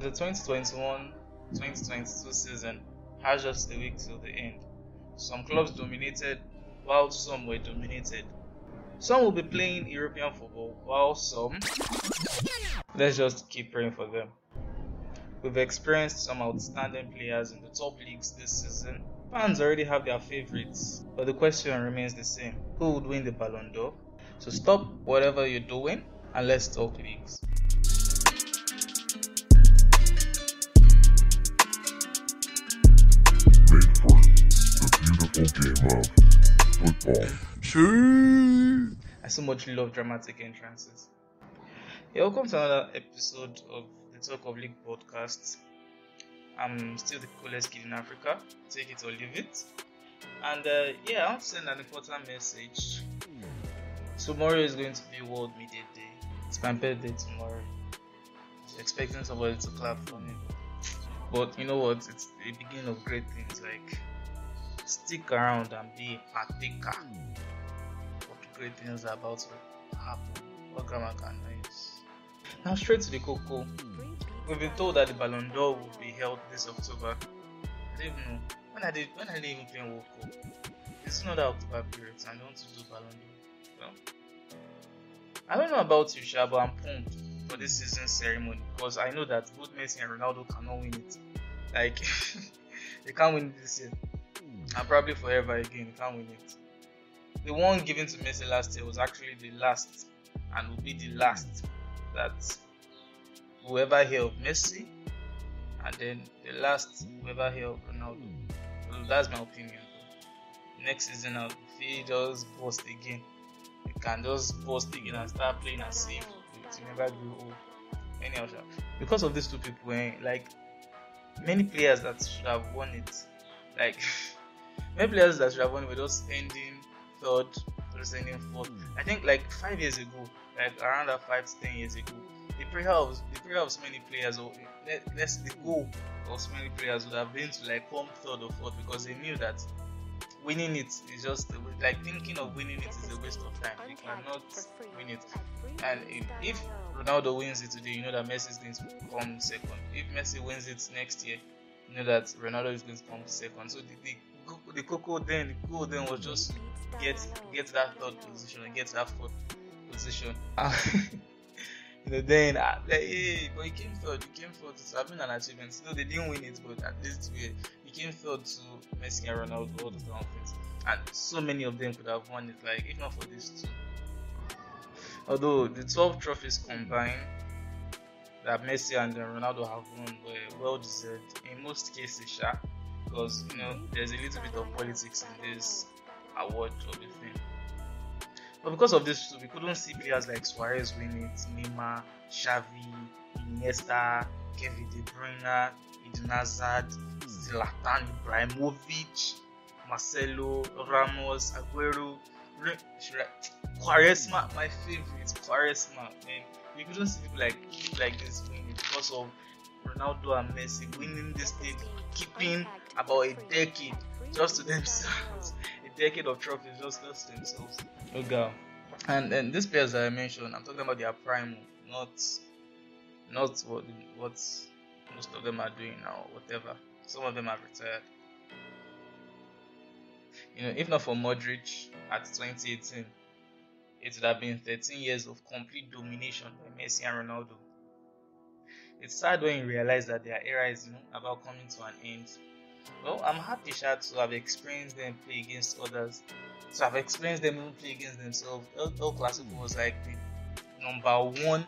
The 2021-2022 season has just a week till the end. Some clubs dominated, while some were dominated. Some will be playing European football, while some, let's just keep praying for them. We've experienced some outstanding players in the top leagues this season. Fans already have their favorites, but the question remains the same who would win the Ballon d'Or? So stop whatever you're doing and let's talk leagues. Beautiful game of football. I so much love dramatic entrances. Welcome to another episode of the Talk of League podcast. I'm still the coolest kid in Africa. Take it or leave it. And uh, yeah, I want send an important message. Tomorrow is going to be World Media Day. It's my birthday tomorrow. Expecting somebody to clap for me. But you know what? It's the beginning of great things. Like stick around and be a partaker of great things are about to happen. What grammar can use? Now straight to the cocoa. We've been told that the Ballon d'Or will be held this October. I don't even know. When I did when I didn't even play World Cup. It's not that October period and I want to do Ballon d'Or. Well, I don't know about you, Sha, but I'm pumped for this season ceremony because I know that both Messi and Ronaldo cannot win it. Like they can't win this year. And probably forever again, can't win it. The one given to Messi last year was actually the last and will be the last that whoever of Messi and then the last whoever of Ronaldo. So that's my opinion. Next season he just bust again, he can just bust again and start playing as if to never grow old. Anyhow, because of these two people, eh, like many players that should have won it, like many players that should have won were just ending third ending fourth. I think like five years ago, like around that five to ten years ago, the prayer of the many players, or let, let's the goal of many players would have been to like come third or fourth because they knew that winning it is just like thinking of winning it is a waste of time. You cannot win it. And if, if Ronaldo wins it today, you know that Messi is going to come second. If Messi wins it next year, you know that Ronaldo is going to come second. So the the, the cocoa then the goal then was just get get that third position and get that fourth position. Ah. you know, then like, hey, but he came third. He came third. It's been an achievement. No, they didn't win it, but at least we he came third to Messi and Ronaldo, all those kind of things. And so many of them could have won it. Like if not for these two. Although the 12 trophies combined that Messi and Ronaldo have won were well deserved in most cases, sha, because you know there's a little bit of politics in this award trophy thing. But because of this, we couldn't see players like Suarez win it, Neymar, Xavi, Iniesta, Kevin De Bruyne, Eden Hazard, Zlatan Ibrahimovic, Marcelo, Ramos, Aguero, Quaresma, my favorite, Quaresma. Man, we couldn't see people like like this winning because of Ronaldo and Messi winning this thing, keeping about a decade just to themselves, a decade of trophies just, just to themselves. Oh God. And and these players that I mentioned, I'm talking about their prime, not not what what most of them are doing now, whatever. Some of them have retired. You know, if not for Modric at 2018, it would have been 13 years of complete domination by Messi and Ronaldo. It's sad when you realize that their era is you know, about coming to an end. Well, I'm happy Shad, to have experienced them play against others, to have experienced them even play against themselves. El, El Clasico was like the number one.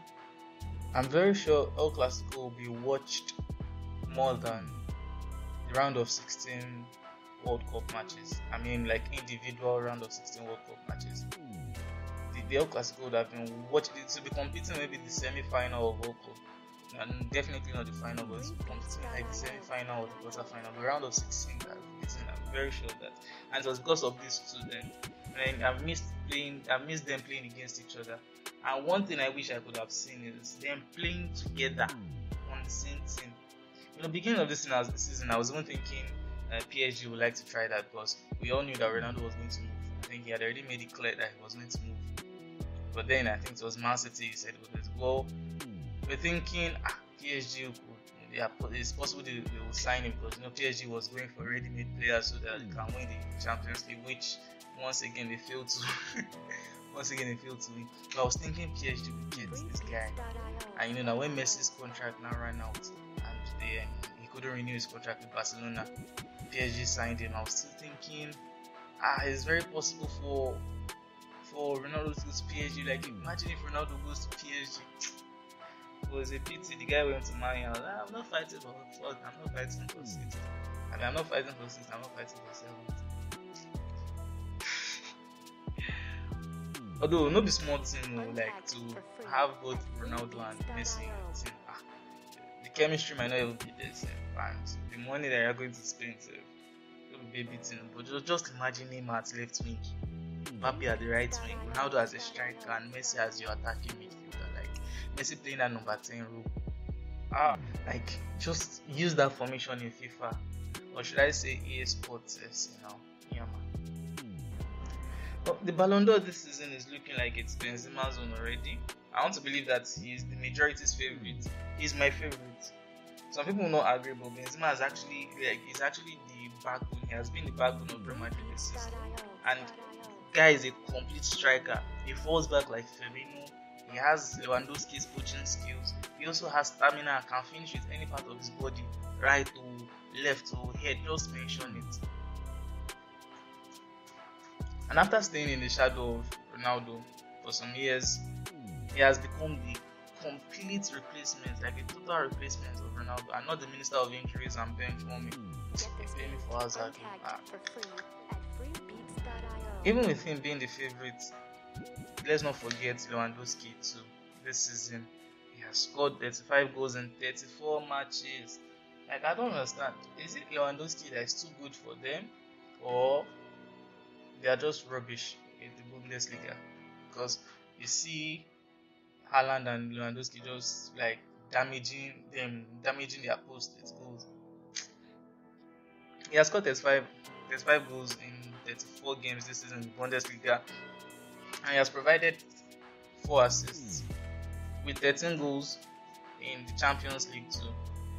I'm very sure El Clasico will be watched more than the round of 16 World Cup matches. I mean, like individual round of 16 World Cup matches. The, the El Clasico would have been watched to be competing maybe the semi final of World Cup. And definitely not the final, but like the semi final or the quarter final. The round of 16 that I'm very sure of that. And it was because of these two then. And I missed playing I missed them playing against each other. And one thing I wish I could have seen is them playing together on the same team. You know, beginning of this season, I was even thinking uh, PSG would like to try that because we all knew that Ronaldo was going to move. I think he had already made it clear that he was going to move. But then I think it was Man City said, well, we're thinking ah, PSG could yeah, it's possible they, they will sign him because you know PSG was going for ready-made players so that they can win the Champions League, which once again they failed to. once again they failed to win. But I was thinking PSG would get this guy, and you know now when Messi's contract now ran out and they, he couldn't renew his contract with Barcelona, PSG signed him. I was still thinking, ah, it's very possible for for Ronaldo to go to PSG. Like imagine if Ronaldo goes to PSG it was a pity the guy went to Man U. Like, I'm not fighting for fourth, I'm not fighting for sixth. I mean, I'm not fighting for sixth, I'm not fighting for seventh. Although, no be small thing, no, like to have both Ronaldo and Messi the team. Ah, the chemistry might not even be there, sir, and the money that you're going to spend, sir, will be a thing. But just, just imagine him at left wing, Mbappe at the right wing, Ronaldo as a striker, and Messi as your attacking midfielder. Messi playing that number 10 role. Ah, like just use that formation in FIFA, or should I say EA Sports? You know, yeah, man. Well, the Ballon d'Or this season is looking like it's Benzema's own already. I want to believe that he's the majority's favorite. He's my favorite. Some people will not agree, but Benzema is actually like he's actually the backbone. He has been the backbone of Real Madrid this season, and guy is a complete striker. He falls back like Firmino he has Lewandowski's poaching skills. He also has stamina and can finish with any part of his body, right or left or head, just mention it. And after staying in the shadow of Ronaldo for some years, he has become the complete replacement, like a total replacement of Ronaldo, and not the minister of injuries and bench warming. Pay for Hazard. Even with him being the favorite, let's not forget Lewandowski too. This season, he has scored 35 goals in 34 matches. Like I don't understand. Is it Lewandowski that is too good for them, or they are just rubbish in the Bundesliga? Because you see Haaland and Lewandowski just like damaging them, damaging their post goals. He has scored 35, 35 goals in 34 games this season in Bundesliga and he has provided four assists with 13 goals in the Champions League too.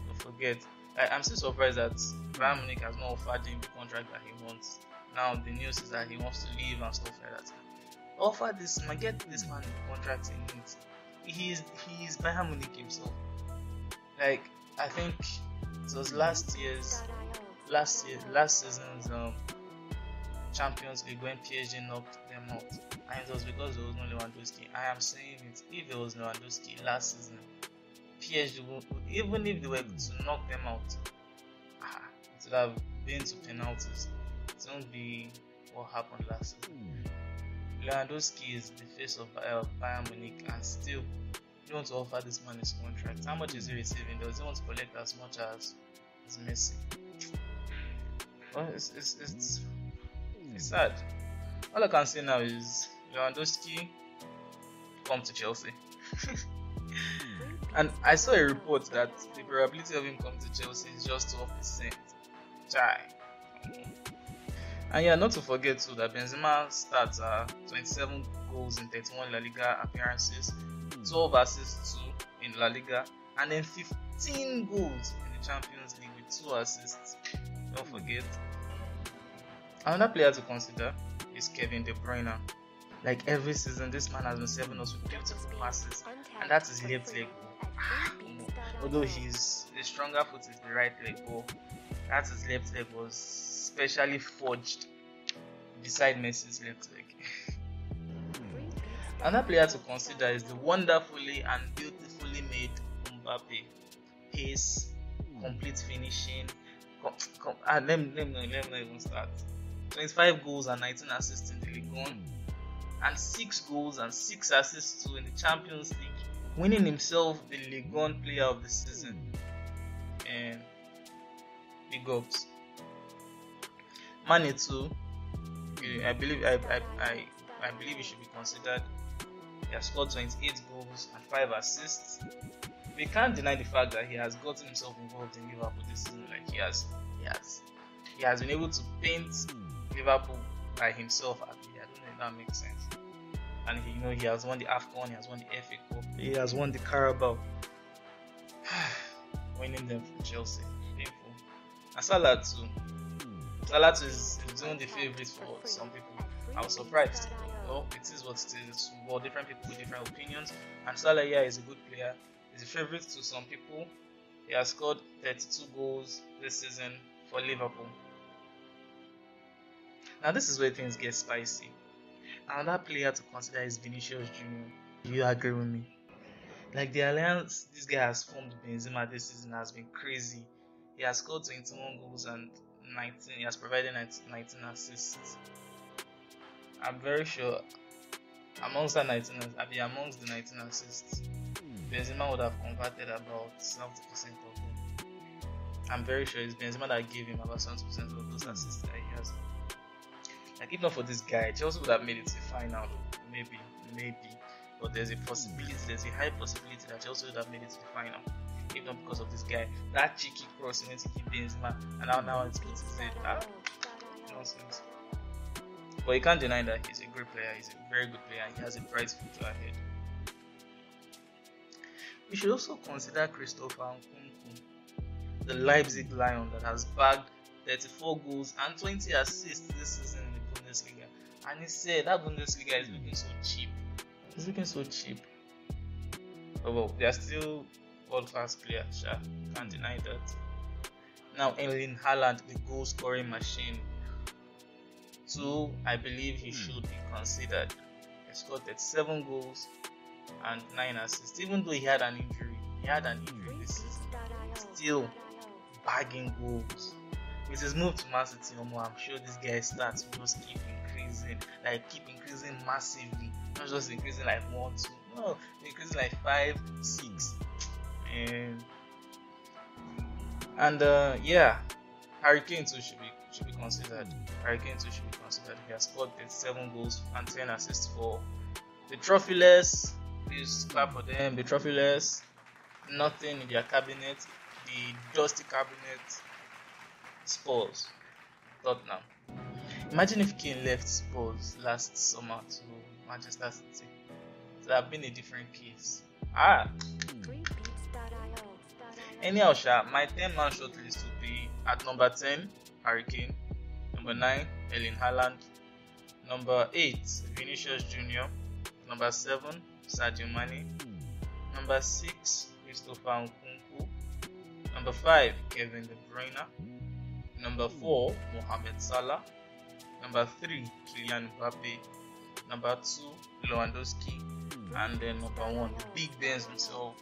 Don't forget. I, am still surprised that Bayern Munich has not offered him the contract that he wants. Now the news is that he wants to leave and stuff like that. Offer this man, get this man the contract he needs. He is he is Bayern Munich himself. Like I think it was last year's last year last season's um, Champions League when PSG knocked them out. And it was because there was no Lewandowski. I am saying it, if there was Lewandowski last season, PSG would, even if they were to knock them out, ah, it would have been to penalties. It won't be what happened last season. Lewandowski is the face of Bayern Munich and still you want to offer this man his contract. How much is he receiving? Does he want to collect as much as, as Messi? Well, it's, it's, it's it's sad. All I can say now is Lewandowski come to Chelsea. Hmm. and I saw a report that the probability of him coming to Chelsea is just 12%. Chai. And yeah, not to forget too that Benzema starts uh, 27 goals in 31 La Liga appearances, hmm. 12 assists too in La Liga, and then 15 goals in the Champions League with 2 assists. Don't forget. Another player to consider is Kevin De Bruyne. Like every season, this man has been serving us with beautiful passes, and that is left leg. Although his, stronger foot is the right leg, but that his left leg was specially forged beside Messi's left leg. Another player to consider is the wonderfully and beautifully made Mbappe. Pace, complete finishing. Com- com- ah, let, me, let, me, let me even start. 25 goals and 19 assists in the League One, and 6 goals and 6 assists too in the Champions League, winning himself the League One Player of the Season. And big ups. Mane too. Eh, I believe I, I, I, I believe he should be considered. He has scored 28 goals and 5 assists. We can't deny the fact that he has gotten himself involved in Liverpool this season. Like he has, he has, he has been able to paint Liverpool by himself. I don't know if that makes sense. And he, you know, he has won the AFCON, he has won the FA Cup, he has won the Carabao. winning them from Chelsea. Painful. And Salah too. Salah too is, is doing the favourites for some people. I was surprised. Well, it is what it is. Well, different people with different opinions. And Salah, yeah, is a good player. He's a favourite to some people. He has scored 32 goals this season for Liverpool. Now, this is where things get spicy. Another player to consider is Vinicius Junior. Do you agree with me? Like the alliance this guy has formed with Benzema this season has been crazy. He has scored 21 goals and 19. He has provided 19 assists. I'm very sure amongst the 19, I mean amongst the 19 assists, Benzema would have converted about 70% of them. I'm very sure it's Benzema that gave him about 70% of those assists that he has. Like if not for this guy, Chelsea would have made it to the final. Maybe, maybe. But there's a possibility, hmm. there's a high possibility that Chelsea would have made it to the final. If not because of this guy. That cheeky cross into keep Benzema and now now it's going to say that ah, nonsense. But you can't deny that he's a great player, he's a very good player, he has a bright future ahead. We should also consider Christopher Nkunku, the Leipzig Lion that has bagged 34 goals and 20 assists this season in the Bundesliga. And he said that Bundesliga is looking so cheap. It's looking so cheap. Oh well, they are still world class players, sure. can't deny that. Now, Erling Haaland, the goal scoring machine. So I believe he hmm. should be considered. He scored 37 goals and 9 assists. Even though he had an injury, he had an injury this season. Still bagging goals. With his move to Man City, I'm sure this guy starts to just keep increasing, like keep increasing massively. Not just increasing like one, two, no, increasing like five, six, and and uh, yeah, Harry Kane too should be should be considered. Harry Kane too should be considered. He has scored 37 goals and 10 assists for the trophyless. Please clap for them. The trophyless, nothing in their cabinet. The dusty cabinet. Spurs, Tottenham. Imagine if Kane left Spurs last summer to Manchester City. It would have been a different case. Ah. Anyhow, Sha, my 10 man shortlist would be at number 10, Harry Kane, Number 9, Erling Haaland. Number 8, Vinicius Jr. Number 7, Sadio Mane. Number 6, Christopher Nkunku. Number 5, Kevin De Bruyne. Number 4, Mohamed Salah. Number 3, Kylian Mbappe. Number 2, Lewandowski. And then number 1, the big Benz himself,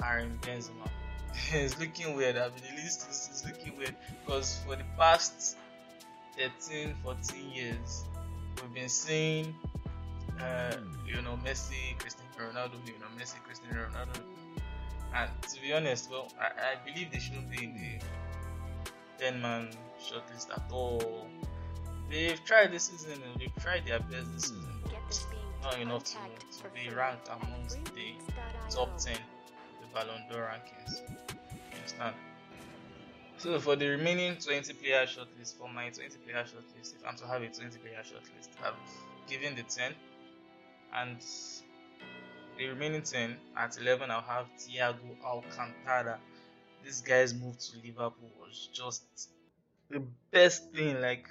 Karim Benzema. it's looking weird. I mean, the list is, is looking weird because for the past 13, 14 years, we've been seeing, uh, you know, Messi, Cristiano Ronaldo, you know, Messi, Cristiano Ronaldo. And to be honest, well, I, I believe they shouldn't be in the 10 man shortlist at all. They've tried this season, they've tried their best this hmm. season, but not enough to, to be ranked amongst the top 10 the Ballon d'Or rankings. You understand? So for the remaining 20 player shortlist, for my 20 player shortlist, if I'm to have a 20 player shortlist, I've given the 10 and the remaining 10 at 11 I'll have Thiago Alcantara. This guy's move to Liverpool was just the best thing, like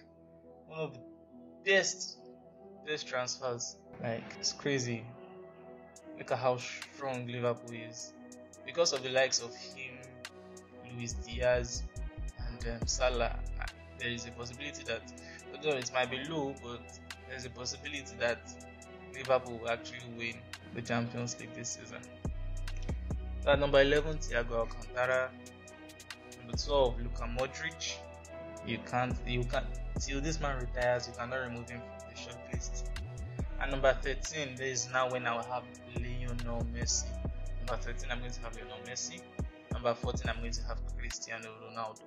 one of the best best transfers. Like it's crazy. Look at how strong Liverpool is because of the likes of him, Luis Diaz, and um, Salah, there is a possibility that, although it might be low, but there's a possibility that Liverpool will actually win the Champions League this season. At number 11, Thiago Alcantara. Number 12, Luka Modric. You can't, you can't, till this man retires, you cannot remove him from the shortlist. And number 13, there is now when I will have Lionel Messi. Number 13, I'm going to have Lionel Messi. Number 14, I'm going to have Cristiano Ronaldo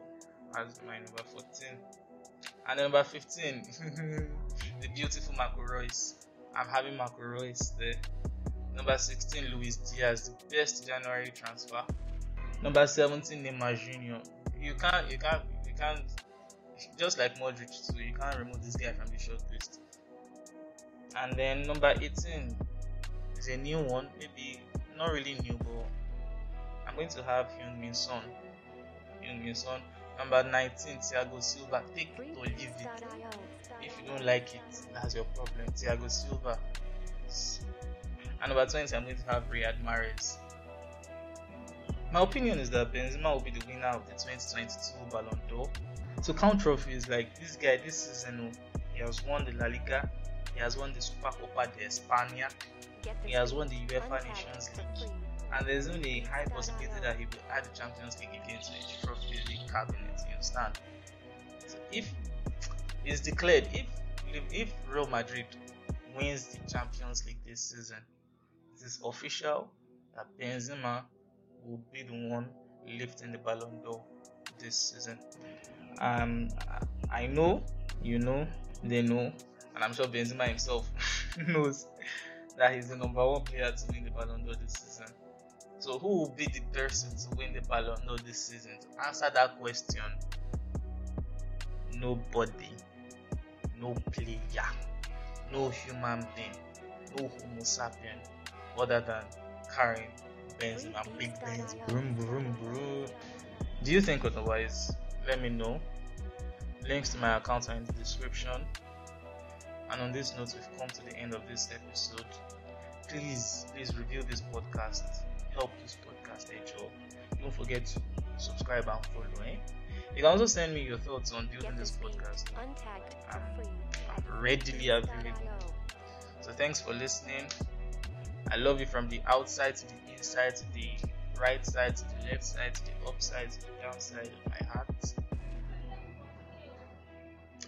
as my number 14. And number 15, the beautiful Marco Reus. I'm having Marco Reus there. Number 16, Luis Diaz, the best January transfer. Number 17, Neymar Jr. You can't, you can't, you can't, just like Modric too, you can't remove this guy from the short list. And then number 18 is a new one, maybe not really new, but I'm going to have Hyun Min Son. Heung-min Son. Number 19, Thiago Silva. Take it or leave it. If you don't like it, that's your problem. Thiago Silva. And number 20, I'm going to have Riyad Mahrez. My opinion is that Benzema will be the winner of the 2022 Ballon d'Or. To count trophies, like this guy, this season, oh, he has won the La Liga, he has won the Supercopa de España, he has won the UEFA Nations League, and there's only a high possibility that he will add the Champions League again to his trophy league cabinet. You understand? So if it's declared, if if Real Madrid wins the Champions League this season, is official that Benzema will be the one lifting the Ballon d'Or this season. Um, I know, you know, they know, and I'm sure Benzema himself knows that he's the number one player to win the Ballon d'Or this season. So, who will be the person to win the Ballon d'Or this season? To answer that question, nobody, no player, no human being, no Homo sapien, other than Karim Benzema, Big Benz, broom, broom, broom. Do you think otherwise? Let me know. Links to my account are in the description. And on this note, we've come to the end of this episode. Please, please review this podcast. Help this podcast a job. Don't forget to subscribe and follow. Eh? You can also send me your thoughts on building this podcast. I'm, I'm readily available. So thanks for listening. I love you from the outside to the inside to the right side to the left side to the upside to the downside of my heart.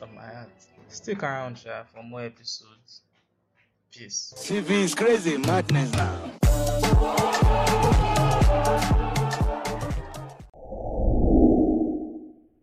Of my heart. Stick around, Sha, for more episodes. Peace. CV is crazy, madness now.